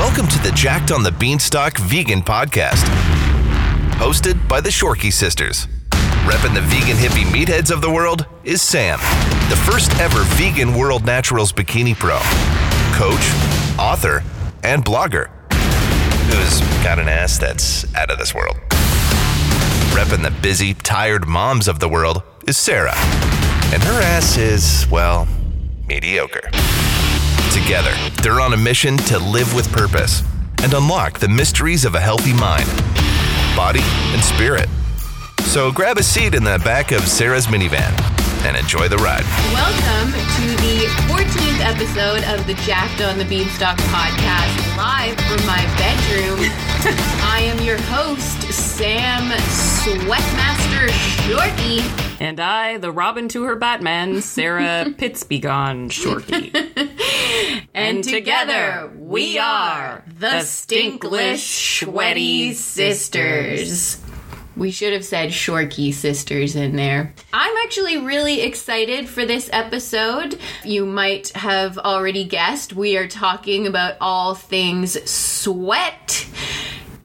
Welcome to the Jacked on the Beanstalk Vegan Podcast, hosted by the Shorkey Sisters. Repping the vegan hippie meatheads of the world is Sam, the first ever vegan World Naturals Bikini Pro, coach, author, and blogger, who's got an ass that's out of this world. Repping the busy, tired moms of the world is Sarah, and her ass is, well, mediocre. Together, they're on a mission to live with purpose and unlock the mysteries of a healthy mind, body, and spirit. So grab a seat in the back of Sarah's minivan and enjoy the ride. Welcome to the 14th episode of the Jacked on the Beanstalk podcast, live from my bedroom. I am your host, Sam Sweatmaster Shorkey. And I, the Robin to her Batman, Sarah Pittsbegone Shorkey. And together we are the Stinklish Sweaty Sisters. We should have said Shorkey Sisters in there. I'm actually really excited for this episode. You might have already guessed we are talking about all things sweat.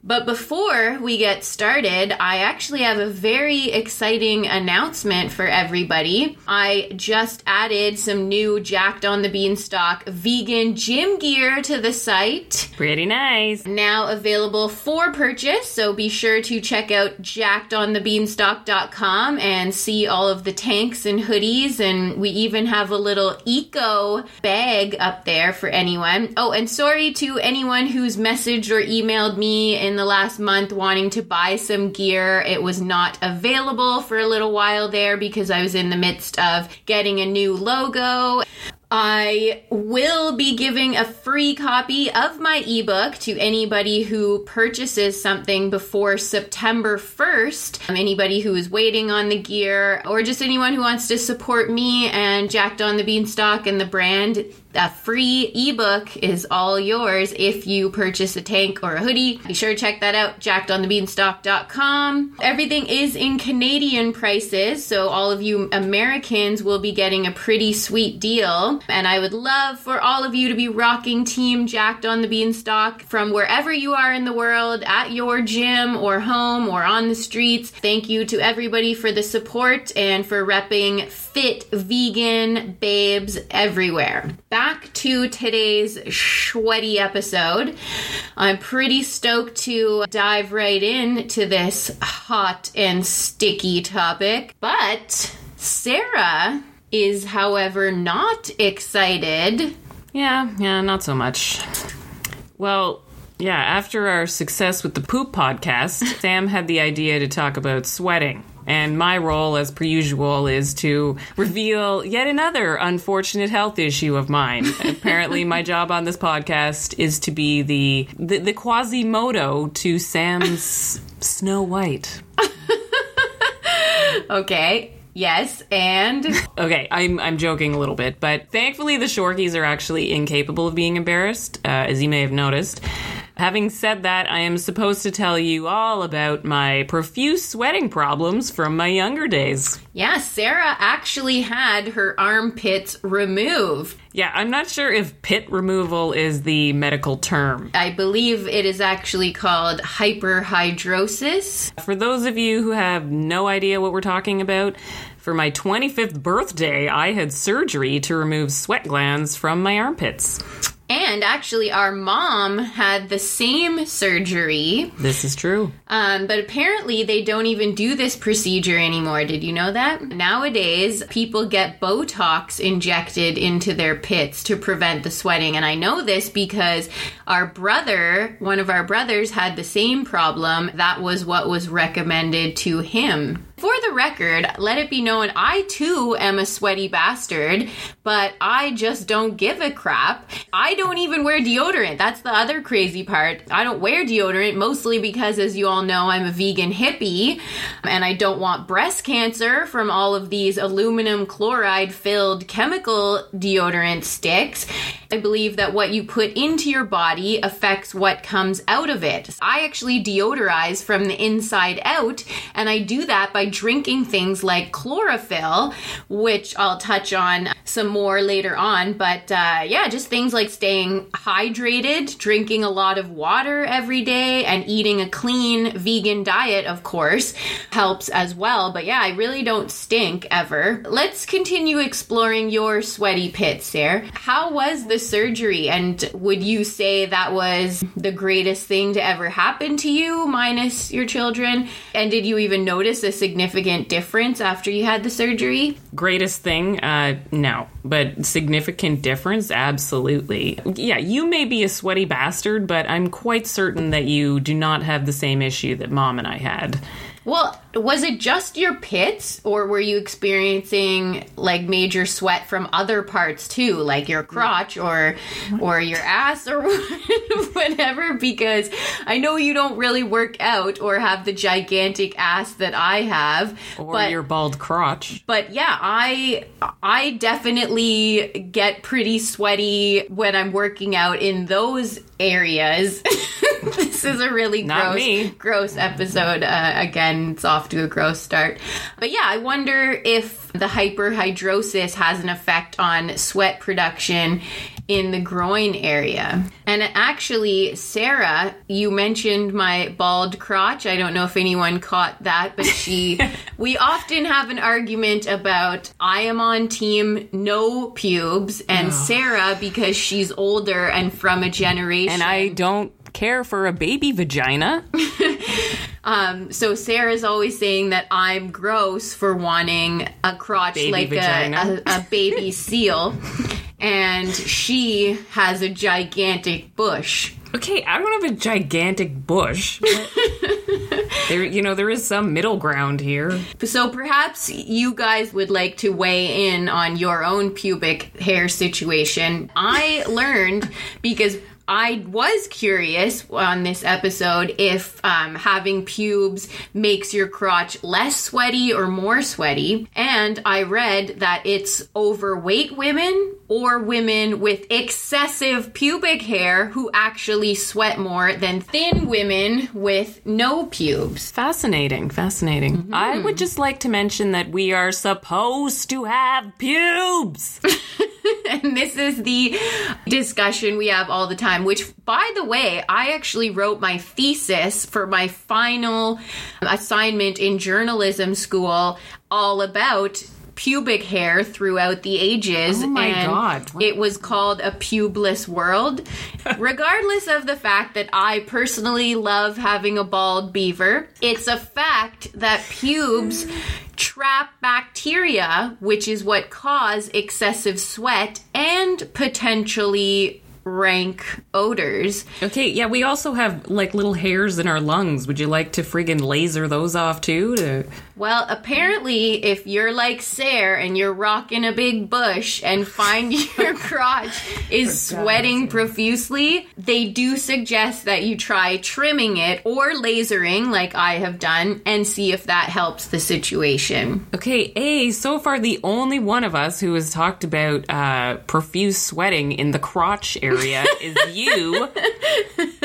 But before we get started, I actually have a very exciting announcement for everybody. I just added some new Jacked on the Beanstalk vegan gym gear to the site. Pretty nice. Now available for purchase, so be sure to check out jackedonthebeanstalk.com and see all of the tanks and hoodies. And we even have a little eco bag up there for anyone. Oh, and sorry to anyone who's messaged or emailed me in the last month wanting to buy some gear. It was not available for a little while there because I was in the midst of getting a new logo. I will be giving a free copy of my ebook to anybody who purchases something before September 1st. Um, anybody who is waiting on the gear, or just anyone who wants to support me and Jacked on the Beanstalk and the brand. A free ebook is all yours if you purchase a tank or a hoodie. Be sure to check that out, jackedonthebeanstalk.com. Everything is in Canadian prices, so all of you Americans will be getting a pretty sweet deal. And I would love for all of you to be rocking Team Jacked on the Beanstalk from wherever you are in the world, at your gym or home or on the streets. Thank you to everybody for the support and for repping fit vegan babes everywhere. Back to today's sweaty episode. I'm pretty stoked to dive right into this hot and sticky topic, but Sarah is, however, not excited. Yeah, yeah, not so much. Well, yeah, after our success with the Poop podcast, Sam had the idea to talk about sweating. And my role, as per usual, is to reveal yet another unfortunate health issue of mine. Apparently, my job on this podcast is to be the the, the Quasimodo to Sam's Snow White. Okay. Yes, and Okay, I'm I'm joking a little bit, but thankfully the Shorkies are actually incapable of being embarrassed, uh, as you may have noticed. Having said that, I am supposed to tell you all about my profuse sweating problems from my younger days. yeah, Sarah actually had her armpits removed. Yeah, I'm not sure if pit removal is the medical term. I believe it is actually called hyperhidrosis. For those of you who have no idea what we're talking about, for my 25th birthday, I had surgery to remove sweat glands from my armpits. And actually, our mom had the same surgery, This is true. um, but apparently they don't even do this procedure anymore. Did you know that? Nowadays, people get Botox injected into their pits to prevent the sweating. And I know this because our brother, one of our brothers, had the same problem. That was what was recommended to him. For the record, let it be known I too am a sweaty bastard, but I just don't give a crap. I don't even wear deodorant. That's the other crazy part. I don't wear deodorant mostly because, as you all know, I'm a vegan hippie and I don't want breast cancer from all of these aluminum chloride filled chemical deodorant sticks. I believe that what you put into your body affects what comes out of it. I actually deodorize from the inside out, and I do that by drinking things like chlorophyll, which I'll touch on some more later on. But uh, yeah, just things like staying hydrated, drinking a lot of water every day, and eating a clean vegan diet, of course, helps as well. But yeah, I really don't stink ever. Let's continue exploring your sweaty pits, Sarah. How was the surgery? And would you say that was the greatest thing to ever happen to you, minus your children? And did you even notice a significant difference after you had the surgery? Greatest thing? Uh, no. But significant difference? Absolutely. Yeah, you may be a sweaty bastard, but I'm quite certain that you do not have the same issue that mom and I had. Well, was it just your pits, or were you experiencing like major sweat from other parts too, like your crotch or or your ass or whatever? Because I know you don't really work out or have the gigantic ass that I have, Or but your bald crotch. but yeah, I I definitely get pretty sweaty when I'm working out in those areas. this is a really gross me. gross episode. Uh, again, it's off to a gross start. But yeah, I wonder if the hyperhidrosis has an effect on sweat production in the groin area. And actually, Sarah, you mentioned my bald crotch. I don't know if anyone caught that, but she, we often have an argument about I am on team no pubes, and Sarah, because she's older and from a generation. And I don't care for a baby vagina. Um, so Sarah's always saying that I'm gross for wanting a crotch Baby like a, a, a baby seal. And she has a gigantic bush. Okay, I don't have a gigantic bush. there, you know, there is some middle ground here. So perhaps you guys would like to weigh in on your own pubic hair situation. I learned because I was curious on this episode if um, having pubes makes your crotch less sweaty or more sweaty. And I read that it's overweight women or women with excessive pubic hair who actually sweat more than thin women with no pubes. Fascinating, fascinating. Mm-hmm. I would just like to mention that we are supposed to have pubes. and this is the discussion we have all the time which by the way i actually wrote my thesis for my final assignment in journalism school all about pubic hair throughout the ages Oh my and God. it was called a pubeless world regardless of the fact that i personally love having a bald beaver it's a fact that pubes trap bacteria which is what cause excessive sweat and potentially rank odors Okay, yeah, we also have like little hairs in our lungs. Would you like to friggin' laser those off too? To... Well, apparently, if you're like Sarah and you're rocking a big bush and find your crotch is sweating profusely, they do suggest that you try trimming it or lasering, like I have done, and see if that helps the situation. Okay, A, so far the only one of us who has talked about uh, profuse sweating in the crotch area is you.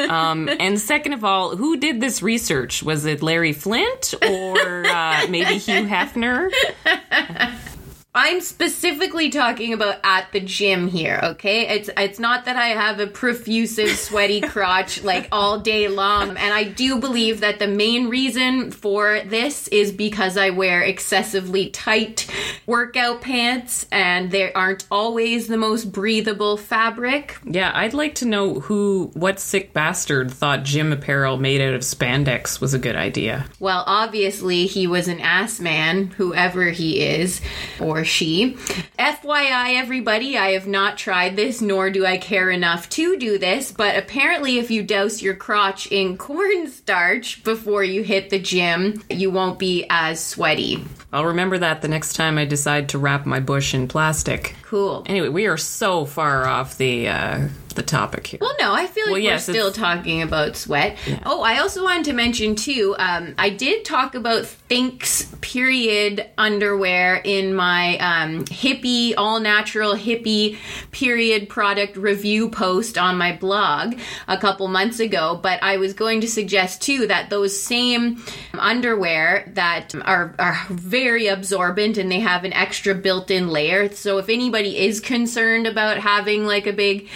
Um, and second of all, who did this research? Was it Larry Flynt or uh, maybe Hugh Hefner? I'm specifically talking about at the gym here, okay? It's it's not that I have a profusive sweaty crotch like all day long, and I do believe that the main reason for this is because I wear excessively tight workout pants and they aren't always the most breathable fabric. Yeah, I'd like to know who, what sick bastard thought gym apparel made out of spandex was a good idea. Well, obviously he was an ass man, whoever he is or she. FYI, everybody, I have not tried this, nor do I care enough to do this, but apparently, if you douse your crotch in cornstarch before you hit the gym, you won't be as sweaty. I'll remember that the next time I decide to wrap my bush in plastic. Cool. Anyway, we are so far off the uh, the topic here. Well, no, I feel like Well, yes, we're still talking about sweat. Oh, I also wanted to mention too. Um, I did talk about Thinx period underwear in my um, hippie, all natural hippie period product review post on my blog a couple months ago. But I was going to suggest too that those same underwear that are are very absorbent and they have an extra built-in layer. So if anybody is concerned about having like a big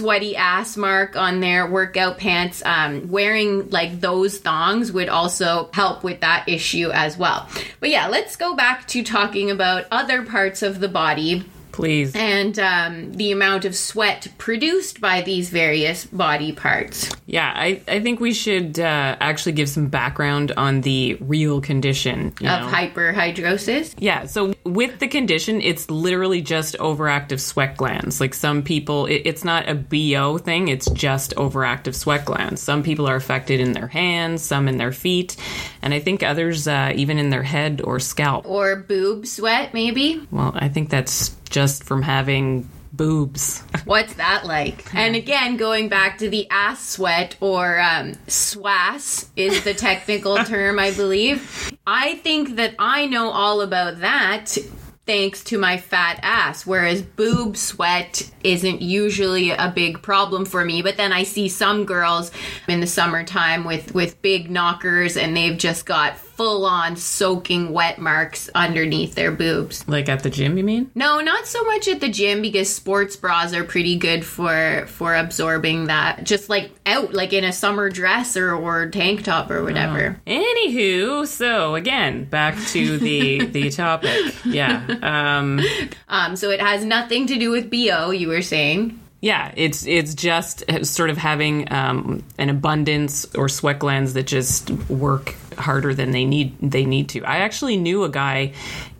sweaty ass mark on their workout pants, um, wearing like those thongs would also help with that issue as well. But yeah, let's go back to talking about other parts of the body Please. and um, the amount of sweat produced by these various body parts. Yeah, I, I think we should uh, actually give some background on the real condition. you Of know. hyperhidrosis. Yeah, so with the condition, it's literally just overactive sweat glands. Like some people, it, it's not a BO thing, it's just overactive sweat glands. Some people are affected in their hands, some in their feet, and I think others uh, even in their head or scalp. Or boob sweat, maybe? Well, I think that's just from having boobs. What's that like? And again, going back to the ass sweat or um, swass is the technical term, I believe. I think that I know all about that thanks to my fat ass, whereas boob sweat isn't usually a big problem for me. But then I see some girls in the summertime with, with big knockers and they've just got full on soaking wet marks underneath their boobs. like at the gym, you mean? No, not so much at the gym because sports bras are pretty good for for absorbing that. Just like out, like in a summer dress or, or tank top or whatever. Anywho, so again, back to the the topic. Yeah. Um Um, so it has nothing to do with bo. You were saying. Yeah, it's it's just sort of having um, an abundance or sweat glands that just work harder than they need they need to. I actually knew a guy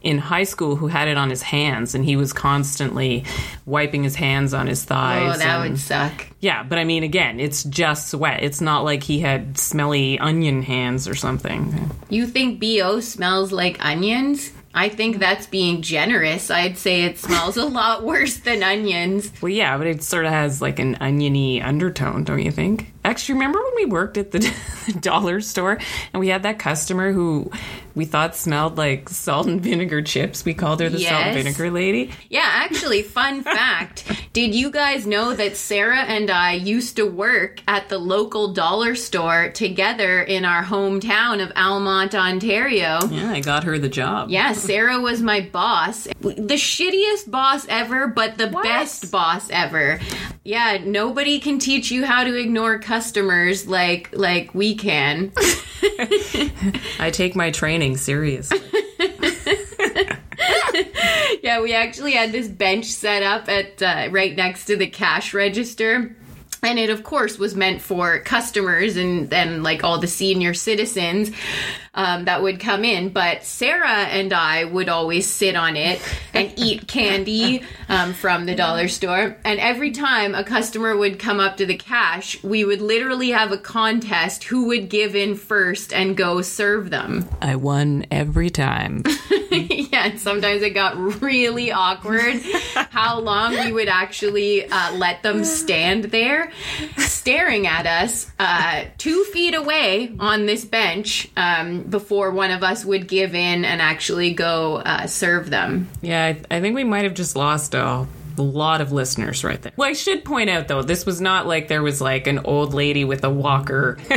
in high school who had it on his hands, and he was constantly wiping his hands on his thighs. Oh, that and- would suck. yeah, but I mean, again, it's just sweat. It's not like he had smelly onion hands or something. You think bo smells like onions? I think that's being generous. I'd say it smells a lot worse than onions. Well, yeah, but it sort of has like an oniony undertone, don't you think? Actually, remember when we worked at the, the dollar store and we had that customer who we thought smelled like salt and vinegar chips? We called her the salt and vinegar lady. Yeah, actually, fun fact. Did you guys know that Sarah and I used to work at the local dollar store together in our hometown of Almonte, Ontario? Yeah, I got her the job. Yeah, Sarah was my boss. The shittiest boss ever, but the best boss ever. Yeah, nobody can teach you how to ignore customers like like we can. I take my training seriously. Yeah, we actually had this bench set up at uh, right next to the cash register. And it, of course, was meant for customers and then like all the senior citizens um, that would come in. But Sarah and I would always sit on it and eat candy um, from the dollar store. And every time a customer would come up to the cash, we would literally have a contest who would give in first and go serve them. I won every time. yeah, and sometimes it got really awkward how long we would actually uh, let them stand there staring at us uh, two feet away on this bench um, before one of us would give in and actually go uh, serve them. Yeah, I, I think we might have just lost a lot of listeners right there. Well, I should point out though, this was not like there was like an old lady with a walker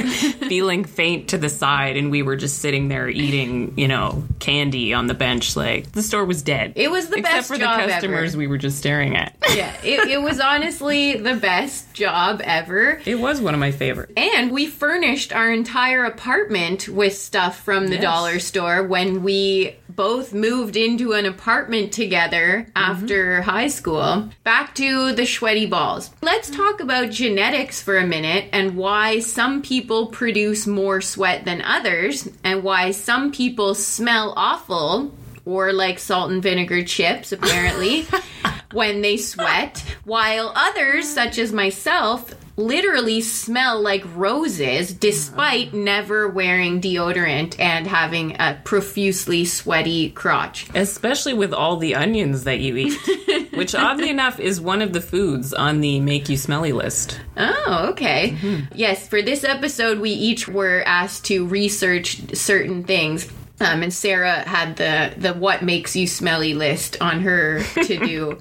feeling faint to the side and we were just sitting there eating, you know, candy on the bench. Like the store was dead. It was the Except best for the customers ever. we were just staring at. Yeah, it, it was honestly the best job ever. It was one of my favorites. And we furnished our entire apartment with stuff from the Yes. dollar store when we both moved into an apartment together after high school. Back to the sweaty balls. Let's talk about genetics for a minute and why some people produce more sweat than others, and why some people smell awful or like salt and vinegar chips, apparently. when they sweat, while others, such as myself, literally smell like roses despite mm-hmm. never wearing deodorant and having a profusely sweaty crotch. Especially with all the onions that you eat, which oddly enough is one of the foods on the make you smelly list. Oh, okay. Mm-hmm. Yes, for this episode, we each were asked to research certain things. Um, and Sarah had the the what makes you smelly list on her to do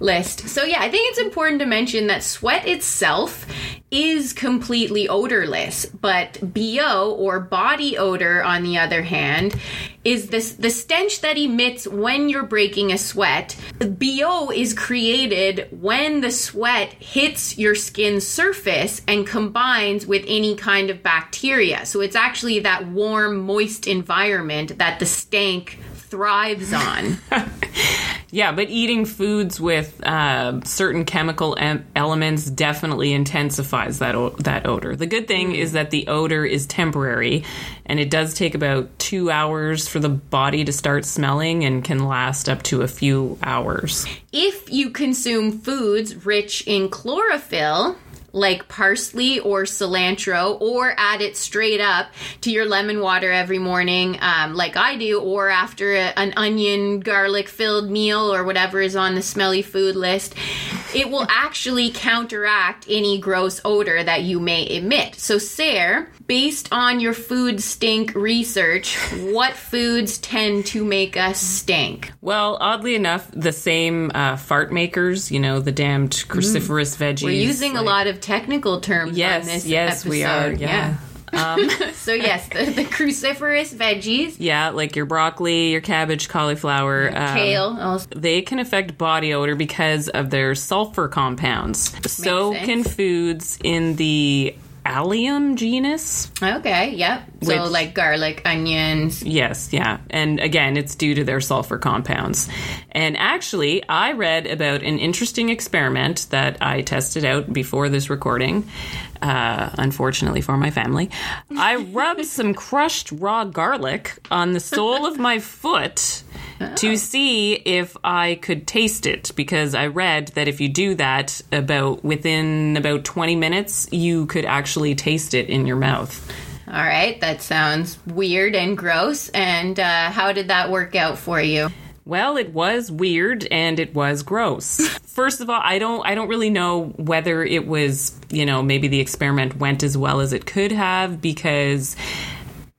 list. So yeah, I think it's important to mention that sweat itself is completely odorless, but bo or body odor, on the other hand, is this the stench that emits when you're breaking a sweat. bo is created when the sweat hits your skin surface and combines with any kind of bacteria. So it's actually that warm, moist environment that the stank thrives on. Yeah, but eating foods with uh, certain chemical em- elements definitely intensifies that o- that odor. The good thing is that the odor is temporary, and it does take about two hours for the body to start smelling, and can last up to a few hours. if you consume foods rich in chlorophyll, like parsley or cilantro, or add it straight up to your lemon water every morning, um, like I do, or after a, an onion garlic filled meal or whatever is on the smelly food list, it will actually counteract any gross odor that you may emit. So, Sarah, based on your food stink research, what foods tend to make us stink? Well, oddly enough, the same uh, fart makers, you know, the damned cruciferous veggies. We're using a lot of technical terms Yes, on this yes, episode. we are. Yeah. so yes, the, the cruciferous veggies, Yeah, like your broccoli, your cabbage, cauliflower, um, kale, also. they can affect body odor because of their sulfur compounds. so sense. can foods in the allium genus. Okay, yep. So like garlic, onions. Yes, yeah. And again, it's due to their sulfur compounds. And actually, I read about an interesting experiment that I tested out before this recording, uh, unfortunately for my family. I rubbed some crushed raw garlic on the sole of my foot to see if I could taste it because I read that if you do that about within about 20 minutes you could actually taste it in your mouth. All right, that sounds weird and gross. And uh, how did that work out for you? Well, it was weird and it was gross. First of all, I don't I don't really know whether it was, you know, maybe the experiment went as well as it could have because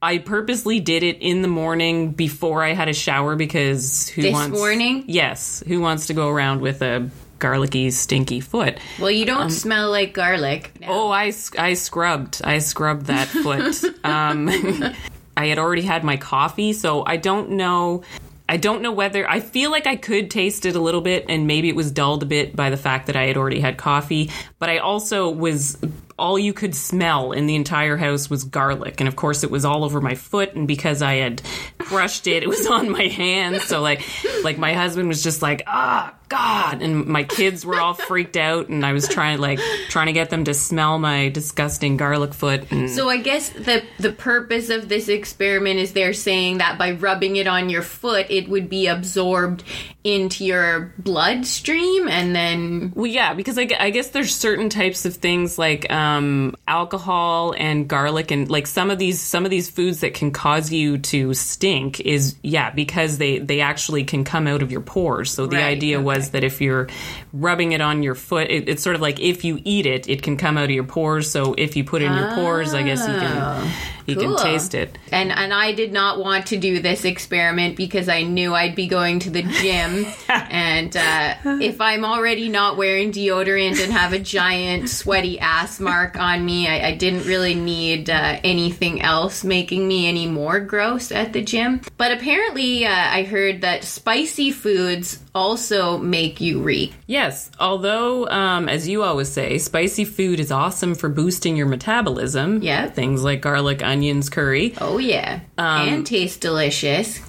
I purposely did it in the morning before I had a shower because who This wants morning? Yes, who wants to go around with a garlicky stinky foot? Well, you Um, don't smell like garlic. Oh, I, I scrubbed. I scrubbed that foot. Um, I had already had my coffee, so I don't know. I don't know whether I feel like I could taste it a little bit, and maybe it was dulled a bit by the fact that I had already had coffee. But I also was all you could smell in the entire house was garlic, and of course it was all over my foot. And because I had crushed it, it was on my hands. So like, like my husband was just like, ah, God, and my kids were all freaked out, and I was trying like trying to get them to smell my disgusting garlic foot. And So I guess the the purpose of this experiment is they're saying that by rubbing it on your foot, it would be absorbed into your bloodstream, and then Well, yeah, because I, I guess there's certain types of things like um, alcohol and garlic, and like some of these some of these foods that can cause you to stink is yeah because they they actually can come out of your pores. So the Right, idea was that if you're rubbing it on your foot, it, it's sort of like if you eat it, it can come out of your pores. So if you put it in your pores, I guess you can ah. You Cool. can taste it. and and I did not want to do this experiment because I knew I'd be going to the gym, and uh, if I'm already not wearing deodorant and have a giant sweaty ass mark on me, I, I didn't really need uh, anything else making me any more gross at the gym. But apparently, uh, I heard that spicy foods also make you reek. Yes, although, um, as you always say, spicy food is awesome for boosting your metabolism. Yeah. Things like garlic, onions, curry. Oh yeah, um, and taste delicious.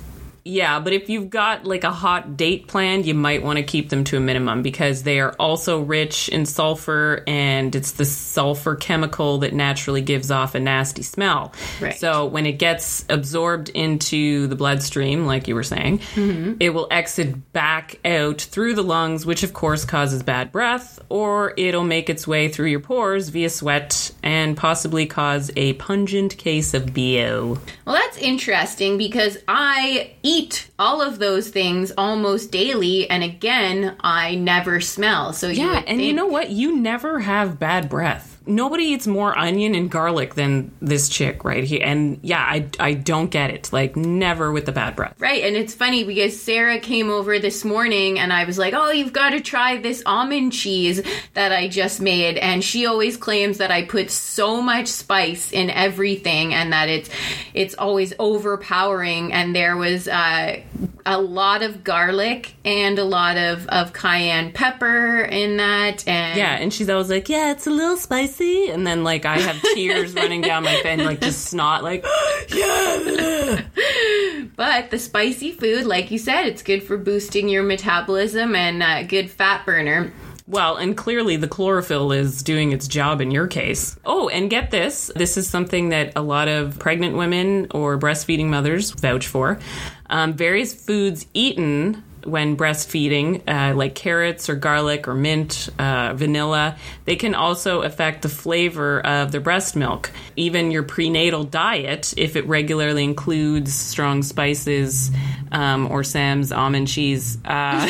Yeah, but if you've got like a hot date planned, you might want to keep them to a minimum because they are also rich in sulfur and it's the sulfur chemical that naturally gives off a nasty smell. Right. So when it gets absorbed into the bloodstream, like you were saying, mm-hmm. it will exit back out through the lungs, which of course causes bad breath, or it'll make its way through your pores via sweat and possibly cause a pungent case of BO. Well, that's interesting because I eat all of those things almost daily, and again, I never smell. So Yeah, and you know what? You never have bad breath. Nobody eats more onion and garlic than this chick right here. And yeah, I, I don't get it. Like, never with the bad breath. Right, and it's funny because Sarah came over this morning and I was like, "Oh, you've got to try this almond cheese that I just made." And she always claims that I put so much spice in everything and that it's it's always overpowering and there was uh, a lot of garlic and a lot of of cayenne pepper in that and Yeah, and she's always like, yeah, it's a little spicy. And then, like, I have tears running down my face, like, just snot, like, But the spicy food, like you said, it's good for boosting your metabolism and uh, good fat burner. Well, and clearly the chlorophyll is doing its job in your case. Oh, and get this this is something that a lot of pregnant women or breastfeeding mothers vouch for. Um, various foods eaten when breastfeeding, uh, like carrots or garlic or mint, uh, vanilla, they can also affect the flavor of the breast milk. Even your prenatal diet, if it regularly includes strong spices um, or Sam's almond cheese, uh,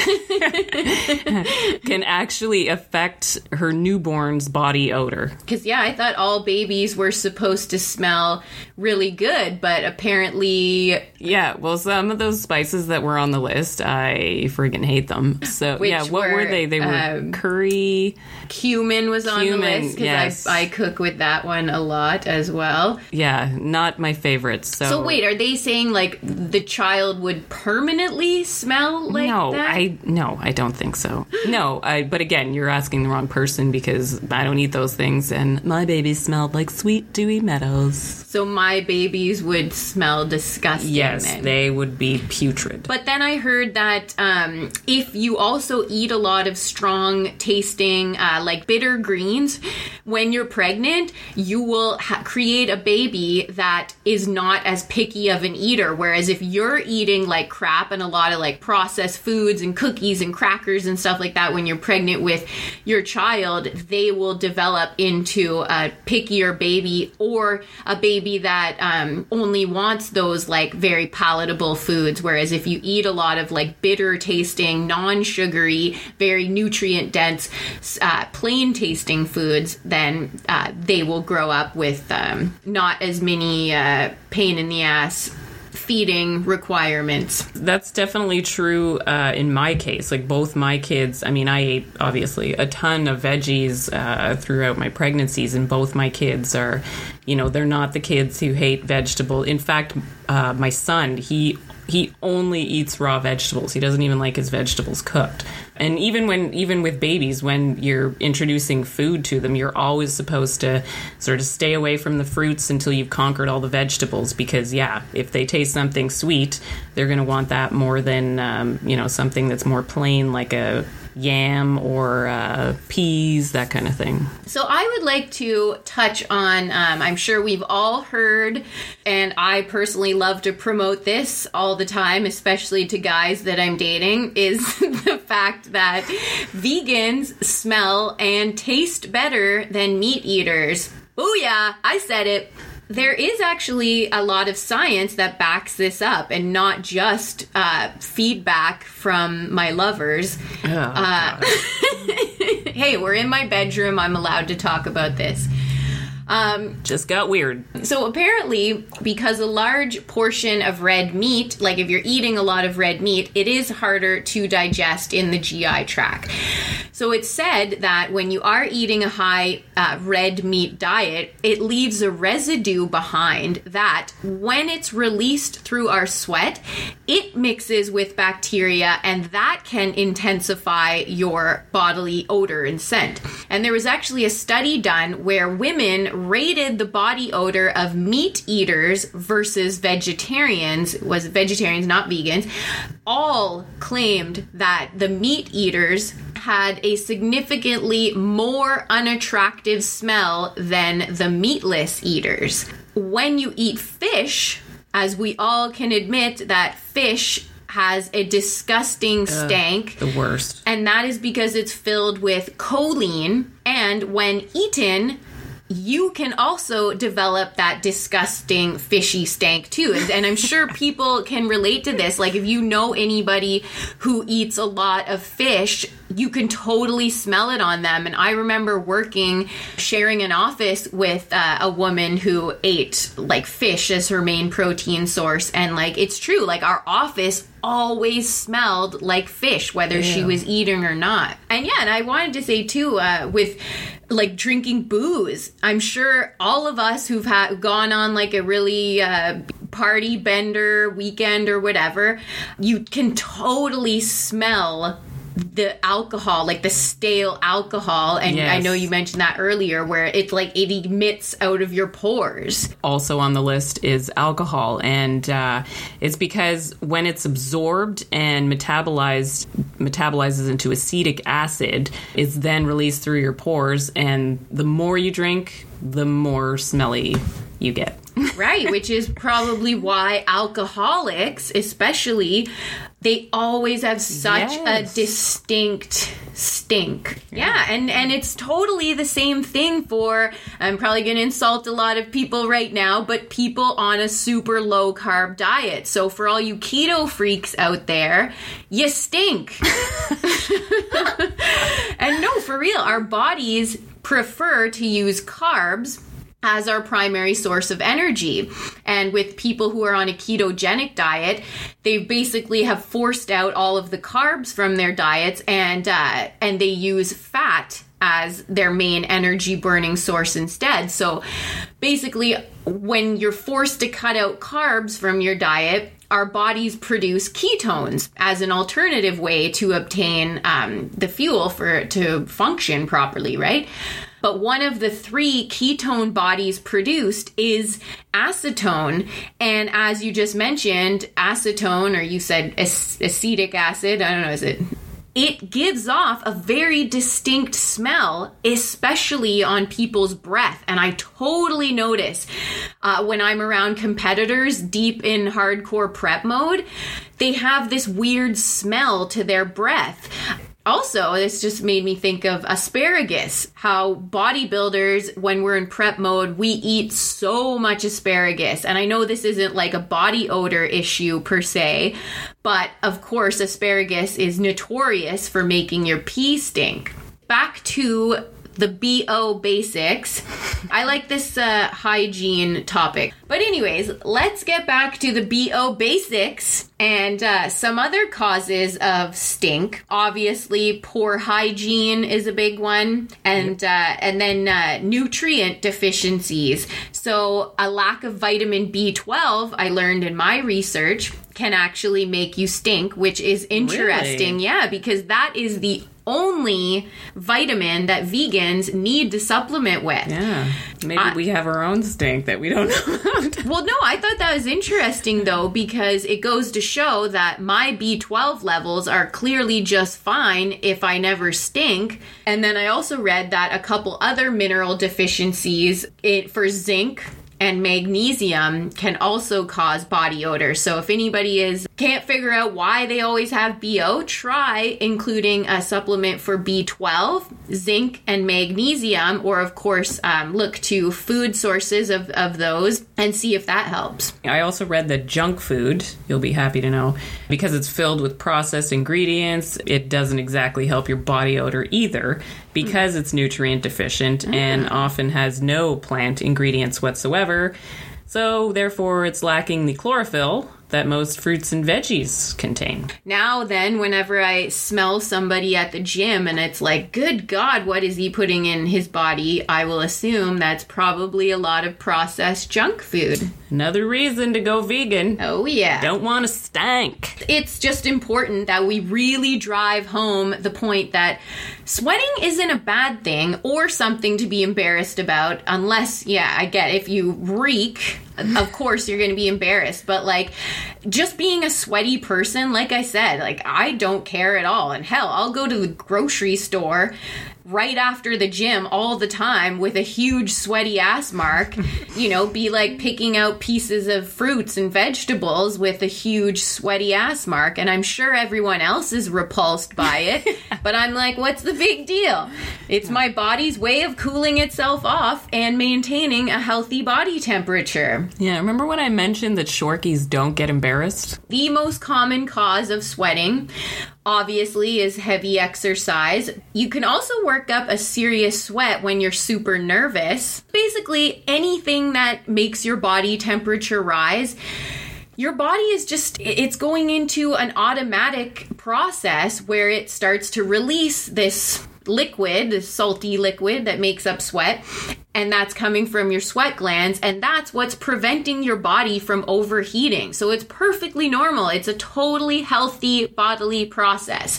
can actually affect her newborn's body odor. Because, yeah, I thought all babies were supposed to smell really good, but apparently, Yeah, well, some of those spices that were on the list, I friggin' hate them. So, Which yeah, what were, were, they? They were um, curry. cumin was on the list because yes. I, I cook with that one a lot as well. Yeah, not my favorites. So, So, wait, are they saying like the child would permanently smell like no, that? I no, I don't think so. No, I, but again, you're asking the wrong person because I don't eat those things, and my baby smelled like sweet dewy meadows. so, my babies would smell disgusting. Yes, then. they would be putrid. But then I heard that um, if you also eat a lot of strong tasting, uh, like bitter greens, when you're pregnant, you will ha- create a baby that is not as picky of an eater. Whereas if you're eating like crap and a lot of like processed foods and cookies and crackers and stuff like that when you're pregnant with your child, they will develop into a pickier baby or a baby that um, only wants those like very palatable foods. Whereas if you eat a lot of like bitter tasting, non sugary, very nutrient dense, uh, plain tasting foods, then uh, they will grow up with um, not as many uh, pain in the ass feeding requirements. That's definitely true uh, in my case. Like both my kids, I mean, I ate obviously a ton of veggies uh, throughout my pregnancies, and both my kids are, you know, they're not the kids who hate vegetable. In fact, uh, my son, he he only eats raw vegetables. He doesn't even like his vegetables cooked. And even when even with babies when you're introducing food to them, you're always supposed to sort of stay away from the fruits until you've conquered all the vegetables because yeah, if they taste something sweet, they're going to want that more than um, you know, something that's more plain like a yam or uh, peas, that kind of thing. So I would like to touch on. Um, I'm sure we've all heard, and I personally love to promote this all the time, especially to guys that I'm dating. Is the fact that vegans smell and taste better than meat eaters. Booyah! I said it. There is actually a lot of science that backs this up, and not just uh, feedback from my lovers. Uh, hey, we're in my bedroom. I'm allowed to talk about this. Um, Just got weird. so apparently, because a large portion of red meat, like if you're eating a lot of red meat, it is harder to digest in the GI tract. So it's said that when you are eating a high uh, red meat diet, it leaves a residue behind that, when it's released through our sweat, it mixes with bacteria and that can intensify your bodily odor and scent. And there was actually a study done where women rated the body odor of meat eaters versus vegetarians was vegetarians not vegans all claimed that the meat eaters had a significantly more unattractive smell than the meatless eaters when you eat fish as we all can admit that fish has a disgusting stank The worst. and that is because it's filled with choline and when eaten you can also develop that disgusting fishy stank too. And, and i'm sure people can relate to this. Like if you know anybody who eats a lot of fish you can totally smell it on them. And i remember working sharing an office with uh, a woman who ate like fish as her main protein source. And like it's true. Like our office always smelled like fish whether she was eating or not. And yeah and i wanted to say too uh, with like drinking booze. I'm sure all of us who've had gone on like a really uh, party bender weekend or whatever you can totally smell the alcohol like the stale alcohol and i know you mentioned that earlier where it's like it emits out of your pores. Also on the list is alcohol and uh, it's because when it's absorbed and metabolized metabolizes into acetic acid it's then released through your pores and the more you drink the more smelly you get. Right which is probably why alcoholics especially they always have such Yes. a distinct stink yeah. and and it's totally the same thing for i'm probably going to insult a lot of people right now but people on a super low carb diet so for all you keto freaks out there you stink and no, for real, our bodies prefer to use carbs as our primary source of energy. And with people who are on a ketogenic diet, they basically have forced out all of the carbs from their diets and uh, and they use fat as their main energy burning source instead. So basically when you're forced to cut out carbs from your diet, our bodies produce ketones as an alternative way to obtain um, the fuel for it to function properly, right? But one of the three ketone bodies produced is acetone. And as you just mentioned, acetone, or you said acetic acid, I don't know, is it? It gives off a very distinct smell, especially on people's breath. And I totally notice uh, when I'm around competitors deep in hardcore prep mode, they have this weird smell to their breath. Also, this just made me think of asparagus. How bodybuilders, when we're in prep mode, we eat so much asparagus. And I know this isn't like a body odor issue per se, but of course, asparagus is notorious for making your pee stink. Back to the BO basics. I like this uh, hygiene topic. But, anyways, let's get back to the BO basics and uh, some other causes of stink. Obviously, poor hygiene is a big one, and uh, and then uh, nutrient deficiencies. So, a lack of vitamin B12, I learned in my research, can actually make you stink, which is interesting. Really? Yeah, because that is the only vitamin that vegans need to supplement with. yeah maybe I- we have our own stink that we don't know about Well, no, I thought that was interesting though because it goes to show that my B12 levels are clearly just fine if I never stink. And then I also read that a couple other mineral deficiencies it, for zinc and magnesium can also cause body odor. So if anybody is can't figure out why they always have BO, try including a supplement for B12, zinc, and magnesium, or of course um, look to food sources of, of those and see if that helps. I also read that junk food, you'll be happy to know, because it's filled with processed ingredients, it doesn't exactly help your body odor either because it's nutrient deficient mm-hmm. and often has no plant ingredients whatsoever. So, therefore, it's lacking the chlorophyll, that most fruits and veggies contain. Now, then, whenever I smell somebody at the gym and it's like, good God, what is he putting in his body? I will assume that's probably a lot of processed junk food. Another reason to go vegan. Oh, yeah. Don't want to stank. It's just important that we really drive home the point that sweating isn't a bad thing or something to be embarrassed about, unless, yeah, I get if you reek of course you're going to be embarrassed but like just being a sweaty person like i said like i don't care at all. And hell i'll go to the grocery store right after the gym all the time with a huge sweaty ass mark you know be like picking out pieces of fruits and vegetables with a huge sweaty ass mark. And i'm sure everyone else is repulsed by it but i'm like what's the big deal? It's my body's way of cooling itself off and maintaining a healthy body temperature. Yeah, remember when I mentioned that Shorkies don't get embarrassed? the most common cause of sweating, obviously, is heavy exercise. You can also work up a serious sweat when you're super nervous. Basically, anything that makes your body temperature rise. Your body is just, it's going into an automatic process where it starts to release this liquid, this salty liquid that makes up sweat, and that's coming from your sweat glands, and that's what's preventing your body from overheating. So it's perfectly normal. It's a totally healthy bodily process.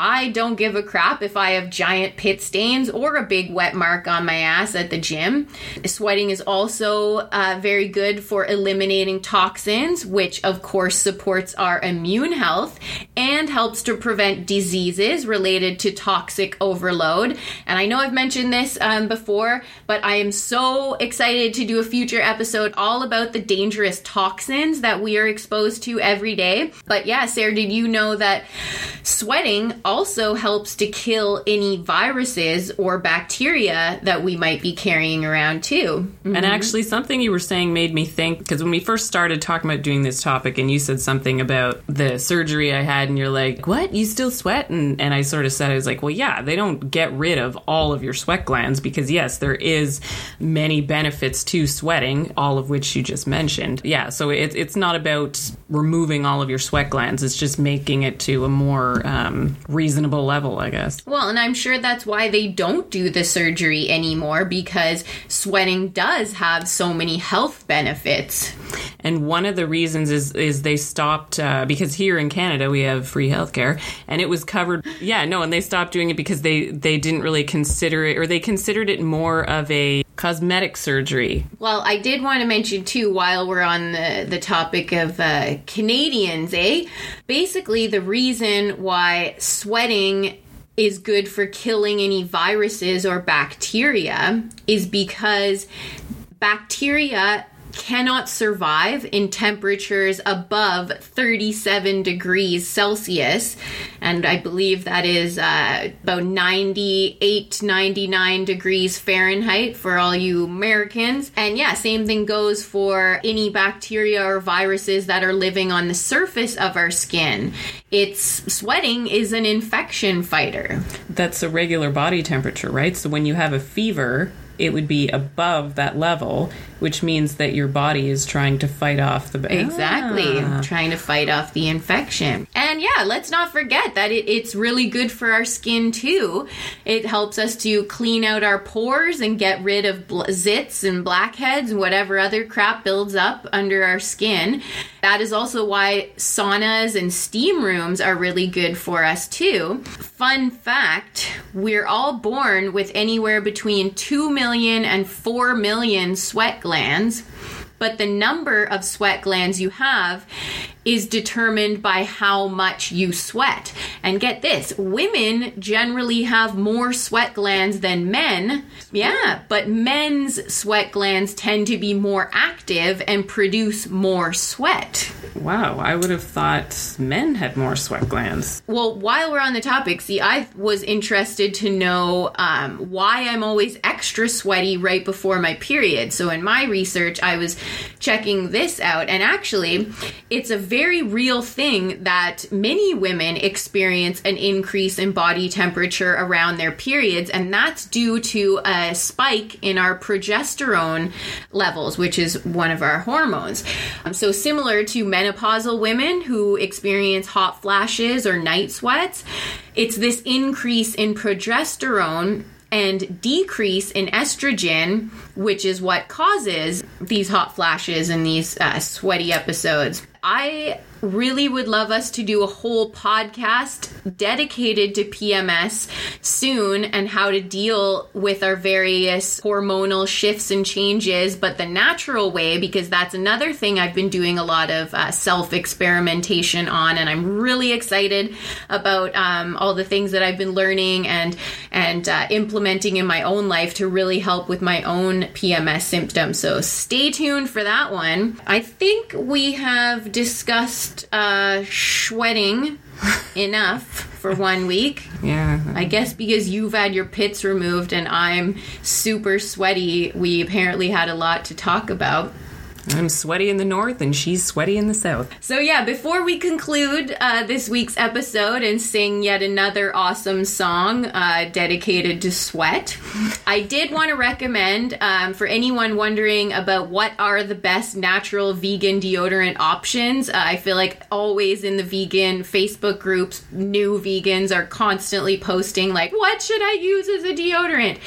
I don't give a crap if I have giant pit stains or a big wet mark on my ass at the gym. Sweating is also uh, very good for eliminating toxins, which of course supports our immune health and helps to prevent diseases related to toxic overload. And I know I've mentioned this um, before, but I am so excited to do a future episode all about the dangerous toxins that we are exposed to every day. But yeah, Sarah, did you know that sweating also helps to kill any viruses or bacteria that we might be carrying around too? And actually, something you were saying made me think because when we first started talking about doing this topic, and you said something about the surgery I had, and you're like, "What? You still sweat?" And and I sort of said, "I was like, well, yeah, they don't get rid of all of your sweat glands because yes, there is many benefits to sweating, all of which you just mentioned. Yeah, so it, it's not about removing all of your sweat glands; it's just making it to a more um, reasonable level, I guess. Well, and I'm sure that's why they don't do the surgery anymore because sweating does have so many health benefits. And one of the reasons is is they stopped uh, because here in Canada we have free healthcare, and it was covered. Yeah, no, and they stopped doing it because they they didn't really consider it, or they considered it more of a cosmetic surgery. Well, I did want to mention too, while we're on the, the topic of uh, Canadians, eh? Basically, the reason why sweating is good for killing any viruses or bacteria is because bacteria cannot survive in temperatures above 37 degrees Celsius. And I believe that is uh, about 98, 99 degrees Fahrenheit for all you Americans. And yeah, same thing goes for any bacteria or viruses that are living on the surface of our skin. It's sweating is an infection fighter. That's a regular body temperature, right? So when you have a fever, it would be above that level, which means that your body is trying to fight off the Exactly. Ah. Trying to fight off the infection. And yeah, let's not forget that it, it's really good for our skin too. It helps us to clean out our pores and get rid of bl- zits and blackheads and whatever other crap builds up under our skin. That is also why saunas and steam rooms are really good for us too. Fun fact we're all born with anywhere between 2 million and 4 million sweat glands but the number of sweat glands you have is determined by how much you sweat. And get this women generally have more sweat glands than men. Yeah, but men's sweat glands tend to be more active and produce more sweat. Wow, I would have thought men had more sweat glands. Well, while we're on the topic, see, I was interested to know um, why I'm always extra sweaty right before my period. So, in my research, I was checking this out. And actually, it's a very real thing that many women experience an increase in body temperature around their periods, and that's due to a spike in our progesterone levels, which is one of our hormones. Um, so, similar to menopausal women who experience hot flashes or night sweats, it's this increase in progesterone and decrease in estrogen, which is what causes these hot flashes and these uh, sweaty episodes. I really would love us to do a whole podcast dedicated to PMS soon and how to deal with our various hormonal shifts and changes, but the natural way, because that's another thing I've been doing a lot of uh, self experimentation on, and I'm really excited about um, all the things that I've been learning and and uh, implementing in my own life to really help with my own PMS symptoms. So stay tuned for that one. I think we have discussed uh, sweating enough for one week. Yeah. I guess because you've had your pits removed and I'm super sweaty, we apparently had a lot to talk about. I'm sweaty in the north and she's sweaty in the south. So, yeah, before we conclude uh, this week's episode and sing yet another awesome song uh, dedicated to sweat, I did want to recommend um, for anyone wondering about what are the best natural vegan deodorant options. Uh, I feel like always in the vegan Facebook groups, new vegans are constantly posting, like, what should I use as a deodorant?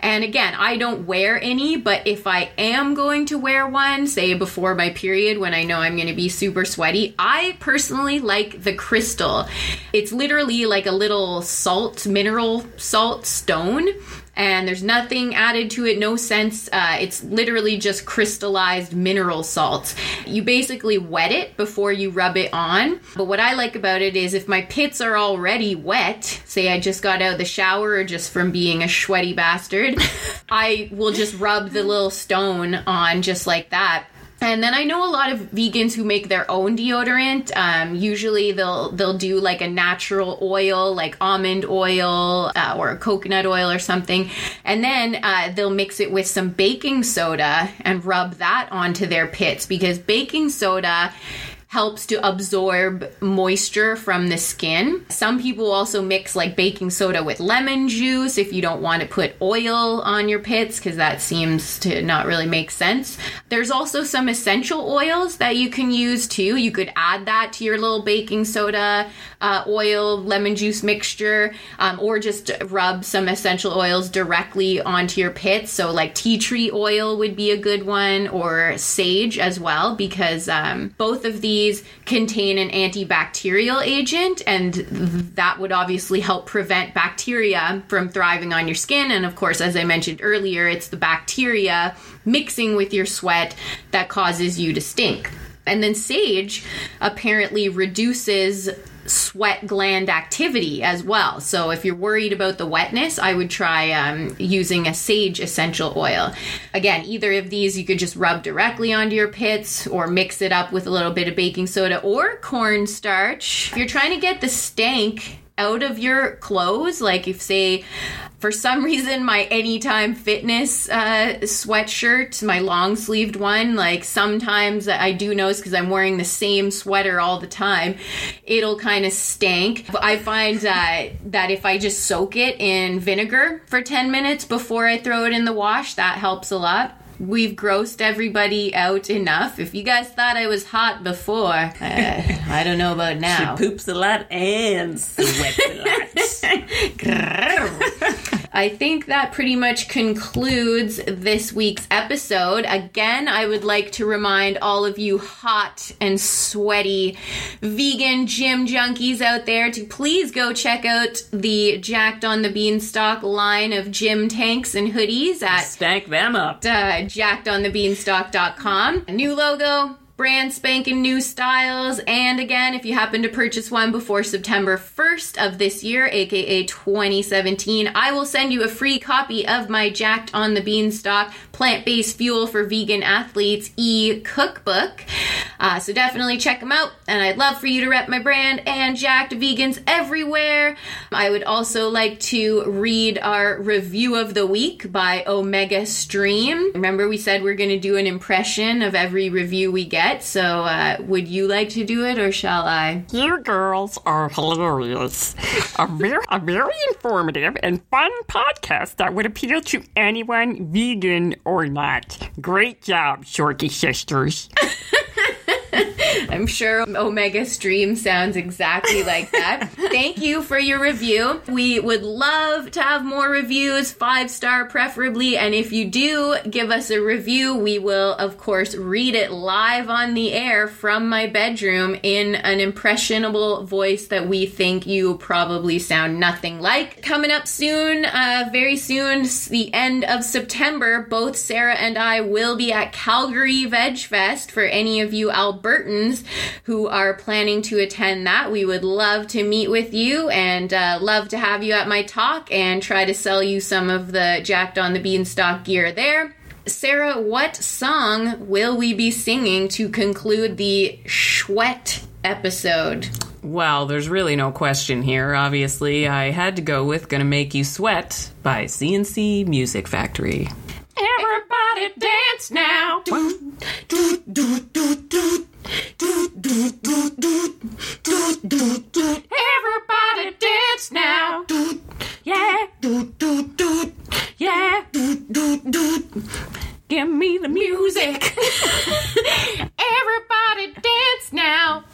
And again, I don't wear any, but if I am going to wear one, say before my period when I know I'm going to be super sweaty. I personally like the crystal. It's literally like a little salt, mineral salt stone and there's nothing added to it, no scents. Uh, it's literally just crystallized mineral salt. You basically wet it before you rub it on. But what I like about it is if my pits are already wet, say I just got out of the shower or just from being a sweaty bastard, I will just rub the little stone on just like that and then I know a lot of vegans who make their own deodorant. Um, usually they'll they'll do like a natural oil, like almond oil uh, or coconut oil or something, and then uh, they'll mix it with some baking soda and rub that onto their pits because baking soda helps to absorb moisture from the skin. Some people also mix like baking soda with lemon juice if you don't want to put oil on your pits because that seems to not really make sense. There's also some essential oils that you can use too. You could add that to your little baking soda, uh, oil, lemon juice mixture, um, or just rub some essential oils directly onto your pits. So, like tea tree oil would be a good one, or sage as well, because um, both of these these contain an antibacterial agent, and that would obviously help prevent bacteria from thriving on your skin. And of course, as I mentioned earlier, it's the bacteria mixing with your sweat that causes you to stink. And then sage apparently reduces sweat gland activity as well. So if you're worried about the wetness, I would try um, using a sage essential oil. Again, either of these you could just rub directly onto your pits or mix it up with a little bit of baking soda or cornstarch. If you're trying to get the stank out of your clothes, like if say for some reason my anytime fitness uh, sweatshirt my long sleeved one like sometimes i do notice because i'm wearing the same sweater all the time it'll kind of stank. But i find that if i just soak it in vinegar for 10 minutes before i throw it in the wash that helps a lot we've grossed everybody out enough. If you guys thought I was hot before, uh, I don't know about now. She poops a lot and sweats a lot. I think that pretty much concludes this week's episode. Again, I would like to remind all of you hot and sweaty vegan gym junkies out there to please go check out the Jacked on the Beanstalk line of gym tanks and hoodies at Stank them up. Uh, jackedonthebeanstalk.com. New logo, brand spanking new styles. And again, if you happen to purchase one before September 1st of this year, aka 2017, I will send you a free copy of my Jacked on the Beanstalk plant based fuel for vegan athletes e cookbook. Uh, so definitely check them out. And I'd love for you to rep my brand and Jacked Vegans everywhere. I would also like to read our review of the week by Omega Stream. Remember, we said we're going to do an impression of every review we get. So uh, would you like to do it or shall I? You girls are hilarious. A very, a very informative and fun podcast that would appeal to anyone, vegan or not. Great job, Shorkey Sisters. I'm sure Omega Stream sounds exactly like that. Thank you for your review. We would love to have more reviews, five star preferably. And if you do give us a review, we will, of course, read it live on the air from my bedroom in an impressionable voice that we think you probably sound nothing like. Coming up soon, uh, very soon, the end of September, both Sarah and I will be at Calgary Veg Fest for any of you Albertans who are planning to attend that. We would love to meet with you and uh, love to have you at my talk and try to sell you some of the Jacked on the Beanstalk gear there. Sarah, what song will we be singing to conclude the Schwet episode? Well, there's really no question here. Obviously, I had to go with Gonna Make You Sweat by C+C Music Factory. Everybody dance now. Everybody dance now. Yeah. Yeah. Give me the music. Everybody dance now.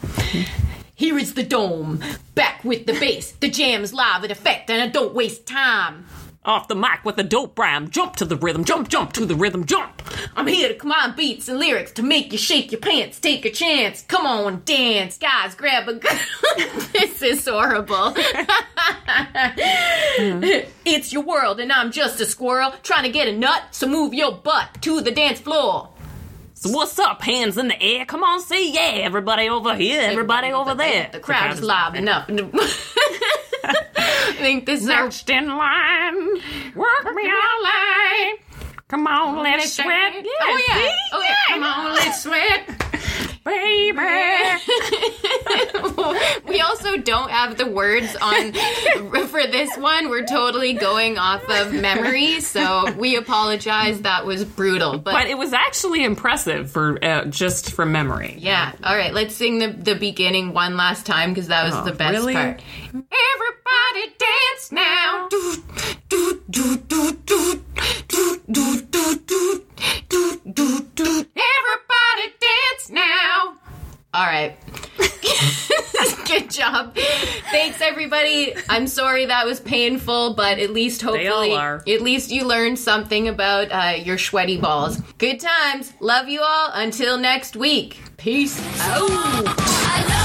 Here is the dome, back with the bass. The jam's live in effect, and I don't waste time. Off the mic with a dope rhyme. Jump to the rhythm. Jump, jump to the rhythm. Jump. I'm here to combine beats and lyrics to make you shake your pants. Take a chance. Come on, dance. Guys, grab a gun. this is horrible. it's your world, and I'm just a squirrel trying to get a nut, so move your butt to the dance floor. So what's up? Hands in the air. Come on, say yeah. Everybody over here. Everybody over there. The crowd is live enough. I think this Next in line, work me all line. Come on, let's sweat. Oh yeah. see? Oh yeah. Come on, let's sweat. Baby. we also don't have the words on for this one. We're totally going off of memory, so we apologize. That was brutal, but, But it was actually impressive for uh, just from memory. yeah. All right, let's sing the the beginning one last time because that was Oh, the best really? part. Everybody dance now. Do, do, do, do, do, do, do, do, do, do, do, do. Everybody dance now. All right. Good job. Thanks, everybody. I'm sorry that was painful, but at least hopefully, are. at least you learned something about uh, your sweaty balls. Good times. Love you all. Until next week. Peace out.